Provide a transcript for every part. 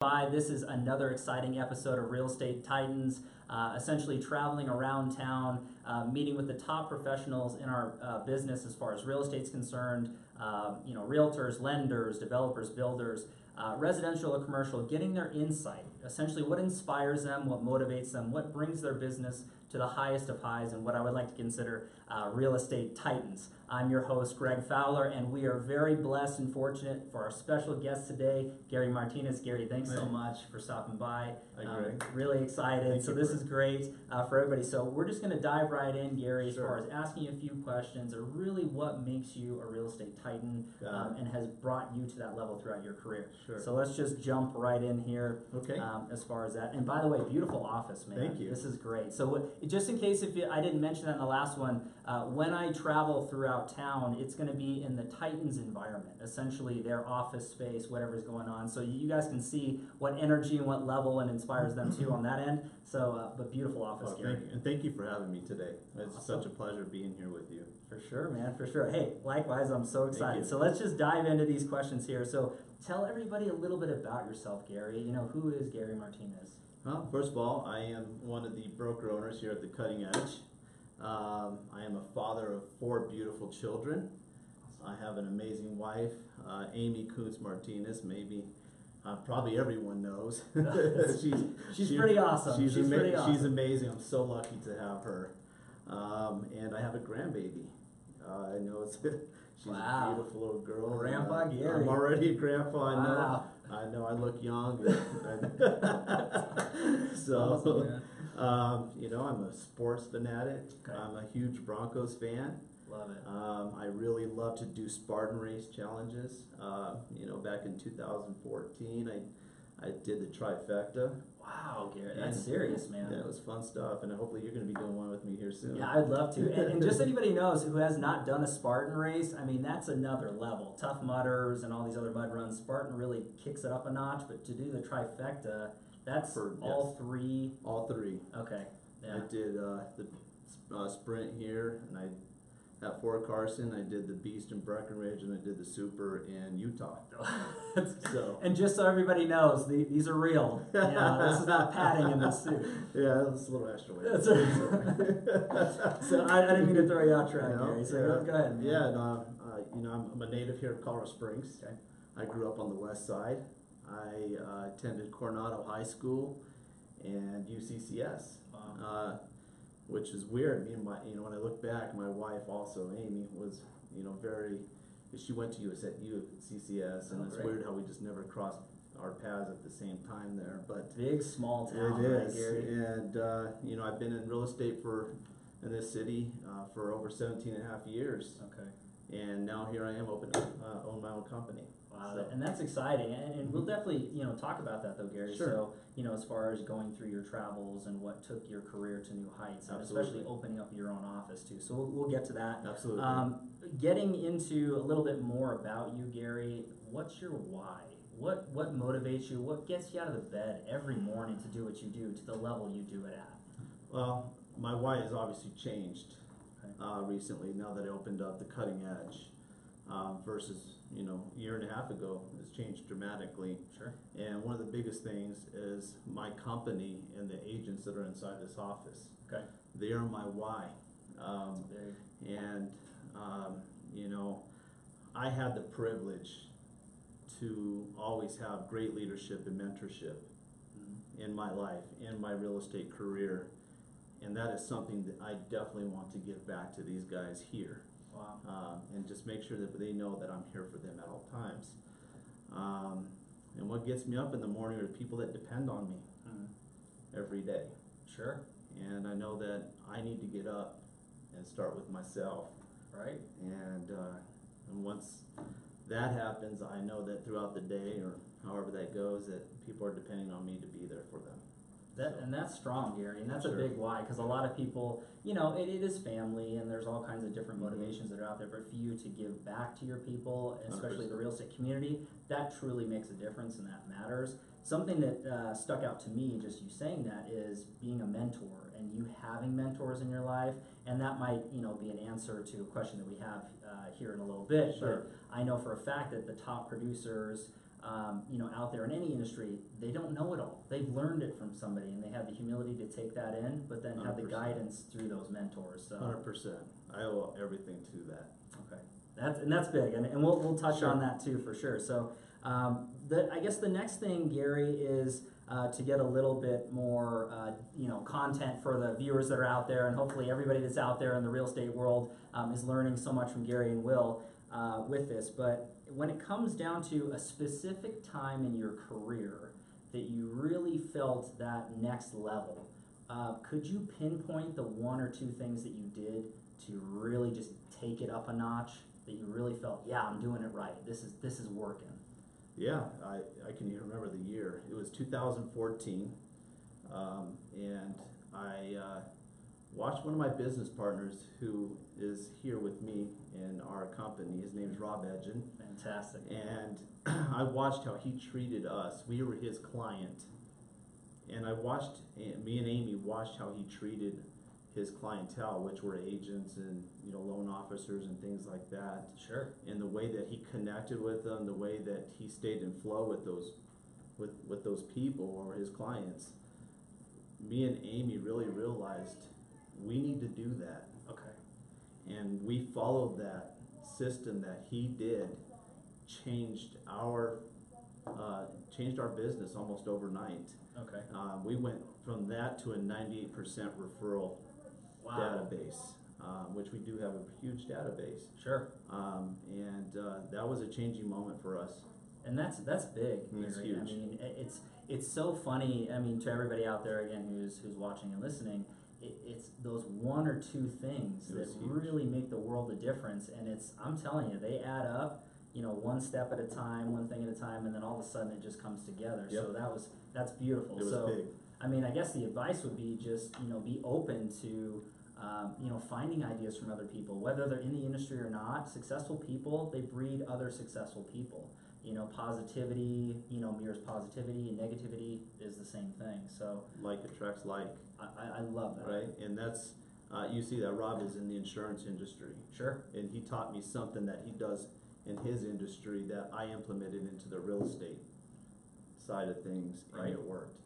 by. This is another exciting episode of Real Estate Titans, uh, essentially traveling around town, uh, meeting with the top professionals in our uh, business as far as real estate's concerned. Uh, you know, realtors, lenders, developers, builders, uh, residential or commercial, getting their insight. Essentially, what inspires them, what motivates them, what brings their business to the highest of highs, and what I would like to consider uh, real estate titans. I'm your host, Greg Fowler, and we are very blessed and fortunate for our special guest today, Gary Martinez. Gary, thanks so much for stopping by. Hi, Um, really excited. Thank so this is great uh, for everybody. So we're just going to dive right in, Gary, as far as asking a few questions, or really what makes you a real estate titan um, and has brought you to that level throughout your career. Sure. So let's just jump right in here Okay. um, as far as that. And by the way, beautiful office, man. Thank you. This is great. So what- just in case if you, I didn't mention that in the last one, uh, when I travel throughout town, it's going to be in the Titans environment, essentially their office space, whatever's going on. So you guys can see what energy and what level and inspires them too on that end. So, uh, but beautiful office, Well, thank you, and thank you for having me today. It's Awesome. such a pleasure being here with you. For sure, man, for sure. Hey, likewise, I'm so excited. So let's just dive into these questions here. So tell everybody a little bit about yourself, Gary. You know, who is Gary Martinez? Well, first of all, I am one of the broker owners here at the Cutting Edge. Um, I am a father of four beautiful children. I have an amazing wife, uh, Amy Kuntz Martinez. Maybe, uh, probably everyone knows. she's She's she- pretty awesome. She's, She's ama- pretty she's amazing. I'm so lucky to have her. Um, and I have a grandbaby. Uh, I know it's she's Wow. a beautiful little girl. Grandpa uh, Gary. I'm already a grandpa. I know. Wow. I know. I look young. and- so, Awesome. Um, you know, I'm a sports fanatic. Okay. I'm a huge Broncos fan. Love it. Um, I really love to do Spartan race challenges. Uh, you know, back in 2014, I I did the trifecta. Wow, Gary, that's And- serious, man. Yeah, it was fun stuff, and hopefully you're going to be doing one with me here soon. Yeah, I'd love to. And, and just anybody knows who has not done a Spartan race, I mean, that's another level. Tough mudders and all these other mud runs. Spartan really kicks it up a notch, but to do the trifecta, that's For- all three. All three. Okay. Yeah. I did uh, the uh, sprint here, and I at Fort Carson. I did the Beast in Breckenridge, and I did the Super in Utah. So and just so everybody knows, the, these are real. Yeah, this is not padding in the suit. yeah, that's a little extra weight. That's a- so I, I didn't mean to throw you off track, No, Gary. So go, go ahead. man. Yeah, no, uh, you know, I'm, I'm a native here of Colorado Springs. Okay. I grew up on the west side. I uh, attended Coronado High School and UCCS, Wow. uh, which is weird. Me and my, you know, when I look back, my wife also, Amy, was, you know, very. She went to US at UCCS, and Oh, it's great. weird how we just never crossed our paths at the same time there. But Big small town, it right, Gary? and uh, you know, I've been in real estate for in this city uh, for over 17 and a half years, Okay. And now here I am, open uh, own my own company. Wow, So- and that's exciting, and, and we'll definitely, you know, talk about that though, Gary. Sure. So, you know, as far as going through your travels and what took your career to new heights, and especially opening up your own office too. So we'll, we'll get to that. Absolutely. Um, getting into a little bit more about you, Gary. What's your why? What what motivates you? What gets you out of the bed every morning to do what you do to the level you do it at? well, my why has obviously changed. Uh, recently. Now that I opened up the cutting edge, um, versus you know a year and a half ago, it's changed dramatically. Sure. And one of the biggest things is my company and the agents that are inside this office. Okay. They are my why. Um, And, um, you know, I had the privilege to always have great leadership and mentorship mm, in my life, in my real estate career. And that is something that I definitely want to give back to these guys here. wow. Um, and just make sure that they know that I'm here for them at all times. Um, and what gets me up in the morning are the people that depend on me Mm, every day. sure. And I know that I need to get up and start with myself. Right. And, uh, and once that happens, I know that throughout the day or however that goes, that people are depending on me to be there for them. That, and that's strong, Gary, and that's a big why, because a lot of people, you know, it, it is family, and there's all kinds of different Mhm. motivations that are out there, but for you to give back to your people, and especially the 100%. real estate community, that truly makes a difference, and that matters. Something that uh, stuck out to me, just you saying that, is being a mentor, and you having mentors in your life, and that might, you know, be an answer to a question that we have uh, here in a little bit. Sure. But I know for a fact that the top producers um, you know, out there in any industry, they don't know it all. They've learned it from somebody, and they have the humility to take that in, but then have the 100%. guidance through those mentors. So, Hundred percent. I owe everything to that. okay, that's and that's big, and, and we'll we'll touch Sure. on that too for sure. So, um, the I guess the next thing, Gary, is. Uh, to get a little bit more, uh, you know, content for the viewers that are out there, and hopefully everybody that's out there in the real estate world um, is learning so much from Gary and Will uh, with this. But when it comes down to a specific time in your career that you really felt that next level, uh, could you pinpoint the one or two things that you did to really just take it up a notch? That you really felt, yeah, I'm doing it right. This is this is working. Yeah, I, I can even remember the year. It was 2014, um, and I uh, watched one of my business partners who is here with me in our company. His name is Rob Edgen, Fantastic. and I watched how he treated us. We were his client, and I watched eh, me and Amy watched how he treated his clientele, which were agents and you know loan officers and things like that Sure. and the way that he connected with them, the way that he stayed in flow with those, with, with those people or his clients. Me and Amy really realized we need to do that, Okay. and we followed that system that he did, changed our, uh, changed our business almost overnight. Okay. Um, we went from that to a ninety-eight percent referral Wow. database, um, which we do have a huge database. Sure. Um, and uh, that was a changing moment for us. And that's that's big. It's Gary. I mean, it's it's so funny. I mean, to everybody out there again who's who's watching and listening, it, it's those one or two things that huge. really make the world a difference. And it's I'm telling you, they add up. You know, one step at a time, one thing at a time, and then all of a sudden it just comes together. So that was that's beautiful. Was so big. I mean, I guess the advice would be just, you know, be open to, um, you know, finding ideas from other people, whether they're in the industry or not. Successful people, they breed other successful people. You know, positivity, you know, mirrors positivity, and negativity is the same thing. So Like attracts like, I, I, love that. right? And that's, uh, you see that Rob is in the insurance industry. Sure. And he taught me something that he does in his industry that I implemented into the real estate side of things, and Right. it worked.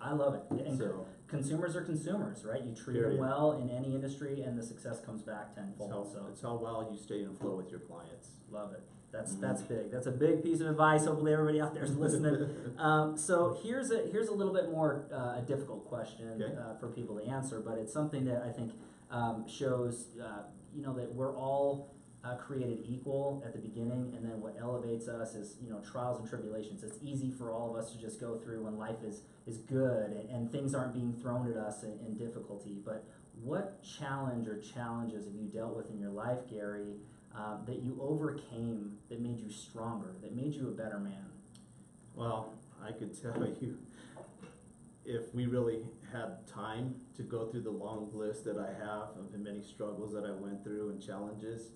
I love it. And So, consumers are consumers, right? You treat them well in any industry, and the success comes back it's tenfold. how, so it's how well you stay in flow with your clients. Love it. That's that's big. That's a big piece of advice. Hopefully, everybody out there is listening. um, so here's a here's a little bit more uh, a difficult question Okay. uh, for people to answer, but it's something that I think um, shows uh, you know that we're all uh, created equal at the beginning, and then what elevates us is you know trials and tribulations. It's easy for all of us to just go through when life is is good and, and things aren't being thrown at us in, in difficulty. But what challenge or challenges have you dealt with in your life, Gary? Um, that you overcame that made you stronger, that made you a better man? Well, I could tell you, if we really had time to go through the long list that I have of the many struggles that I went through and challenges,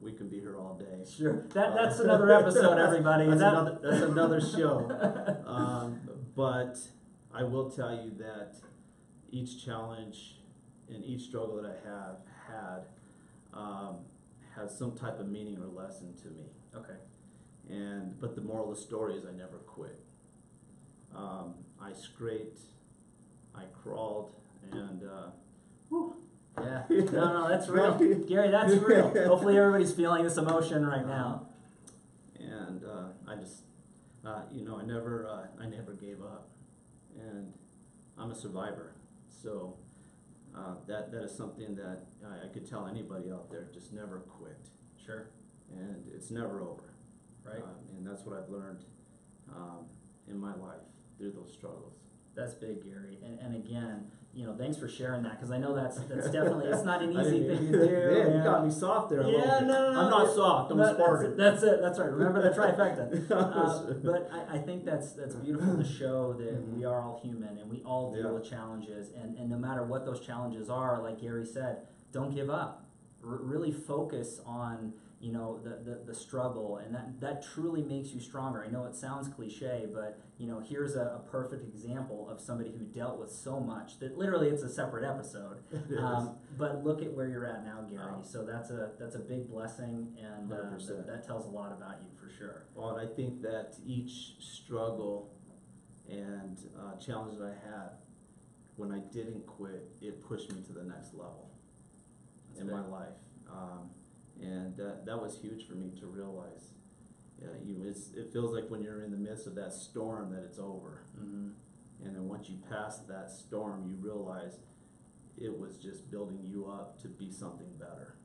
we could be here all day. Sure. That, that's another episode, everybody. That's That- another, that's another show. Um, but I will tell you that each challenge and each struggle that I have had um, has some type of meaning or lesson to me. Okay. And but the moral of the story is I never quit. Um, I scraped, I crawled, and uh, whew, Yeah. No, no, that's real. Gary, that's real. Hopefully, everybody's feeling this emotion right now. and uh, I just, uh, you know, I never, uh, I never gave up, and I'm a survivor. So uh, that that is something that I, I could tell anybody out there: just never quit, Sure. and it's never over. Right. Um, and that's what I've learned um, in my life through those struggles. That's big, Gary. And, and again, you know, thanks for sharing that because I know that's that's definitely it's not an easy thing to do. Man, you got me soft there a little Yeah, bit. no, no, no. I'm not it- soft. I'm no, that's, Spartan. that's it. That's right. Remember the trifecta. Uh, but I, I think that's that's beautiful to show that Mhm. we are all human and we all deal Yeah. with challenges, and, and no matter what those challenges are, like Gary said, don't give up. R- really focus on you know, the, the, the struggle, and that, that truly makes you stronger. I know it sounds cliche, but, you know, here's a, a perfect example of somebody who dealt with so much that literally it's a separate episode. Um, but look at where you're at now, Gary. Wow. So that's a, that's a big blessing, and uh, 100%. that, that tells a lot about you for sure. Well, and I think that each struggle and uh, challenge that I had, when I didn't quit, it pushed me to the next level That's in big. my life. Um, and that, that was huge for me to realize. Yeah, you, it's, it feels like when you're in the midst of that storm that it's over. Mm-hmm. And then once you pass that storm, you realize it was just building you up to be something better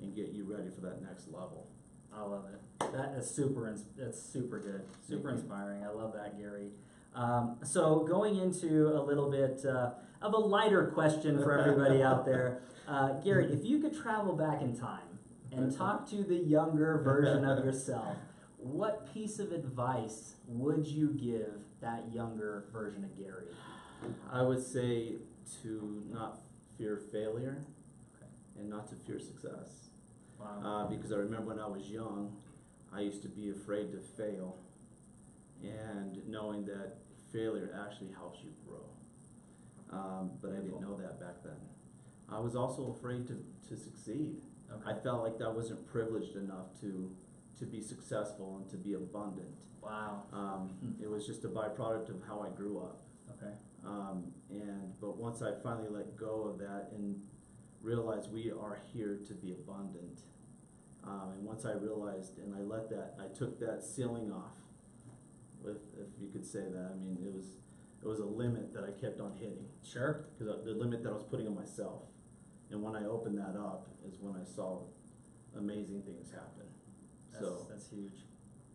and get you ready for that next level. I love it. That is super. That's super good. Super inspiring. I love that, Gary. Um, so going into a little bit uh, of a lighter question for everybody out there, uh, Gary, if you could travel back in time and talk to the younger version of yourself, what piece of advice would you give that younger version of Gary? I would say to not fear failure Okay. and not to fear success. Wow. Uh, because I remember when I was young, I used to be afraid to fail, and knowing that failure actually helps you grow. Um, but I didn't know that back then. I was also afraid to, to succeed. I felt like I wasn't privileged enough to, to be successful and to be abundant. Wow. Um, it was just a byproduct of how I grew up. Okay. Um, and but once I finally let go of that and realized we are here to be abundant, um, and once I realized and I let that, I took that ceiling off, with if you could say that. I mean, it was it was a limit that I kept on hitting Sure. because the limit that I was putting on myself. And when I opened that up, is when I saw amazing things happen. That's, so that's huge.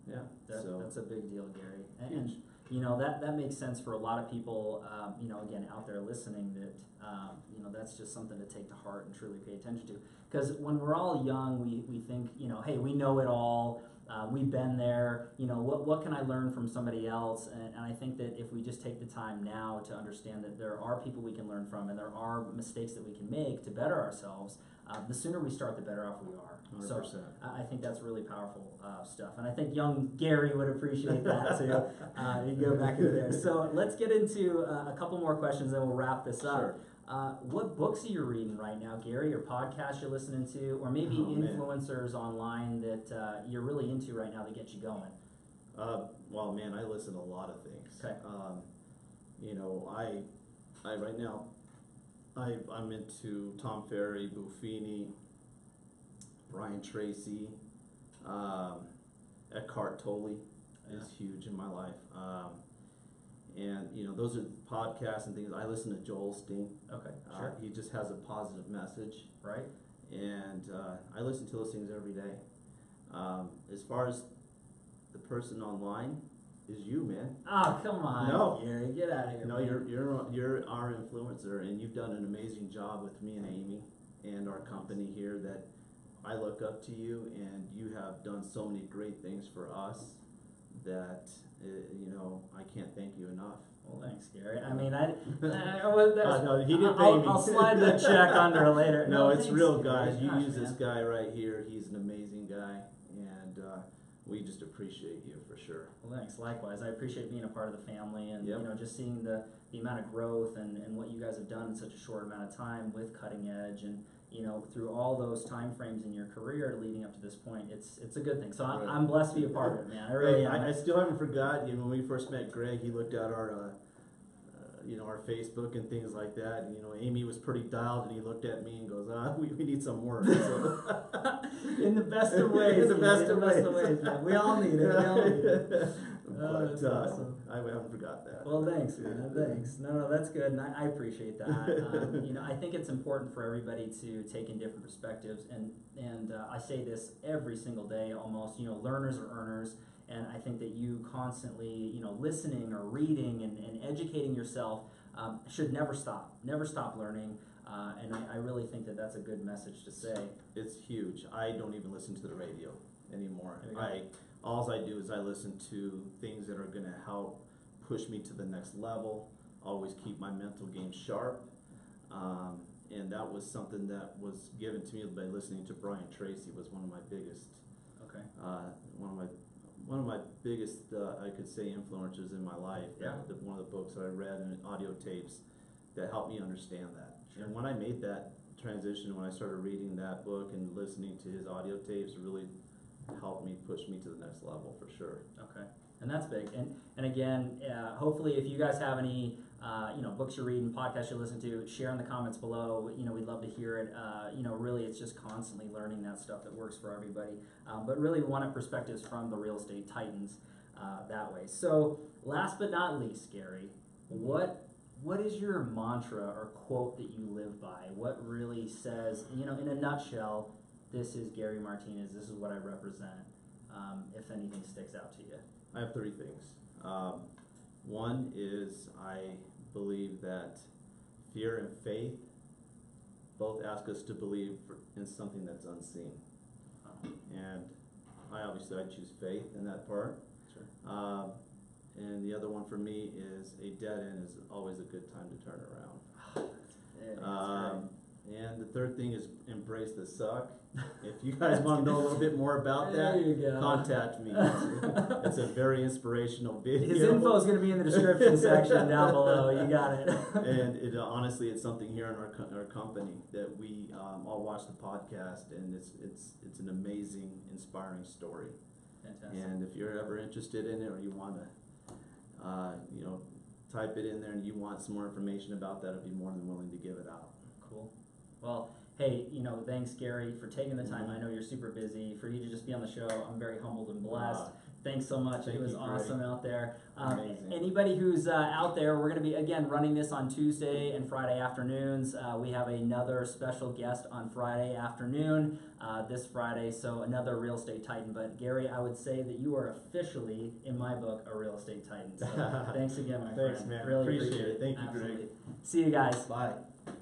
yeah, That, so that's a big deal, Gary. And, huge. you know that that makes sense for a lot of people. Um, you know, again, out there listening, that um, you know that's just something to take to heart and truly pay attention to. Because when we're all young, we we think, you know, hey, we know it all. Uh, we've been there. You know, what what can I learn from somebody else? And, and I think that if we just take the time now to understand that there are people we can learn from, and there are mistakes that we can make to better ourselves, uh, the sooner we start, the better off we are. Hundred So percent. I think that's really powerful uh, stuff, and I think young Gary would appreciate that too. Uh, you go back into there. So let's get into uh, a couple more questions, and we'll wrap this up. Sure. Uh, what books are you reading right now, Gary, or podcasts you're listening to, or maybe Oh, man. influencers online that uh, you're really into right now that get you going? Uh, well, man, I listen to a lot of things. Okay. Um, you know, I, I right now, I I'm into Tom Ferry, Buffini, Brian Tracy, um, Eckhart Tolle Yeah. is huge in my life. Um, and you know, those are podcasts and things. I listen to Joel Osteen. Okay, Uh, sure, he just has a positive message right? and uh, I listen to those things every day. Um, as far as the person online, is you, man. Oh, come on, No. Gary, get out of here. Know, man. you're you're you're our influencer, and you've done an amazing job with me and Amy and our company here. That I look up to you, and you have done so many great things for us. That uh, you know, I can't thank you enough. Well, thanks, Gary. I mean, I, I, well, Uh, no, he didn't pay I'll, me. I'll slide the check under later. No, it's thanks, real, guys. You use this guy right here. He's an amazing guy, and uh, we just appreciate you for sure. Well, thanks. Likewise, I appreciate being a part of the family and Yep. you know just seeing the, the amount of growth and, and what you guys have done in such a short amount of time with Cutting Edge and you know through all those time frames in your career leading up to this point. It's it's a good thing. So I'm, Right. I'm blessed to be a part of it, man. I really am. I, I still haven't forgotten. You know, when we first met Greg, he looked at our, uh, uh, you know, our Facebook and things like that. And, you know, Amy was pretty dialed, and he looked at me and goes, "Ah, we, we need some work." So. in the best of ways. In the best in of the best of ways. ways, man. We all need it. We all need it. But Oh, that's uh, awesome. I haven't forgot that. Well, thanks, man. Yeah. Thanks. No, no, that's good, and I, I appreciate that. Um, you know, I think it's important for everybody to take in different perspectives, and and uh, I say this every single day, almost. You know, learners are earners, and I think that you constantly, you know, listening or reading and, and educating yourself um, should never stop. Never stop learning, uh, and I, I really think that that's a good message to say. It's huge. I don't even listen to the radio anymore. There you go. I alls I do is I listen to things that are going to help push me to the next level. Always keep my mental game sharp, um, and that was something that was given to me by listening to Brian Tracy was one of my biggest, Okay. uh, one of my, one of my biggest, uh, I could say influencers in my life. Yeah. The, one of the books that I read and audio tapes that helped me understand that. Sure. And when I made that transition, when I started reading that book and listening to his audio tapes, really helped me, push me to the next level for sure. Okay, and that's big. And and again, uh, hopefully, if you guys have any, uh, you know, books you're reading, podcasts you listen to, share in the comments below. You know, we'd love to hear it. Uh, you know, really, it's just constantly learning that stuff that works for everybody. Um, but really, we wanted perspectives from the real estate titans uh, that way. So, last but not least, Gary, what what is your mantra or quote that you live by? What really says, you know, in a nutshell, this is Gary Martinez. This is what I represent. Um, if anything sticks out to you. I have three things. Um, one is I believe that fear and faith both ask us to believe for, in something that's unseen. And I obviously I choose faith in that part. Sure. Um, and the other one for me is a dead end is always a good time to turn around. Um, and the third thing is embrace the suck. If you guys want to know a little bit more about There that, you go. contact me. It's, a very inspirational video. His info is going to be in the description section down below. You got it. and it uh, honestly, it's something here in our co- our company that we um, all watch the podcast, and it's it's it's an amazing, inspiring story. Fantastic. And if you're ever interested in it, or you want to, uh, you know, type it in there, and you want some more information about that, I'd be more than willing to give it out. Cool. Well, hey, you know, thanks, Gary, for taking the time. I know you're super busy. For you to just be on the show, I'm very humbled and blessed. Uh, Thanks so much. Thank it was awesome out there. Um, Amazing. anybody who's uh, out there, we're going to be again running this on Tuesday and Friday afternoons. Uh, we have another special guest on Friday afternoon, uh, this Friday. So another real estate titan. But Gary, I would say that you are officially, in my book, a real estate titan. So thanks again, my Thanks, friend. man. Really Appreciate appreciate it. Thank you, Greg. See you guys. Bye.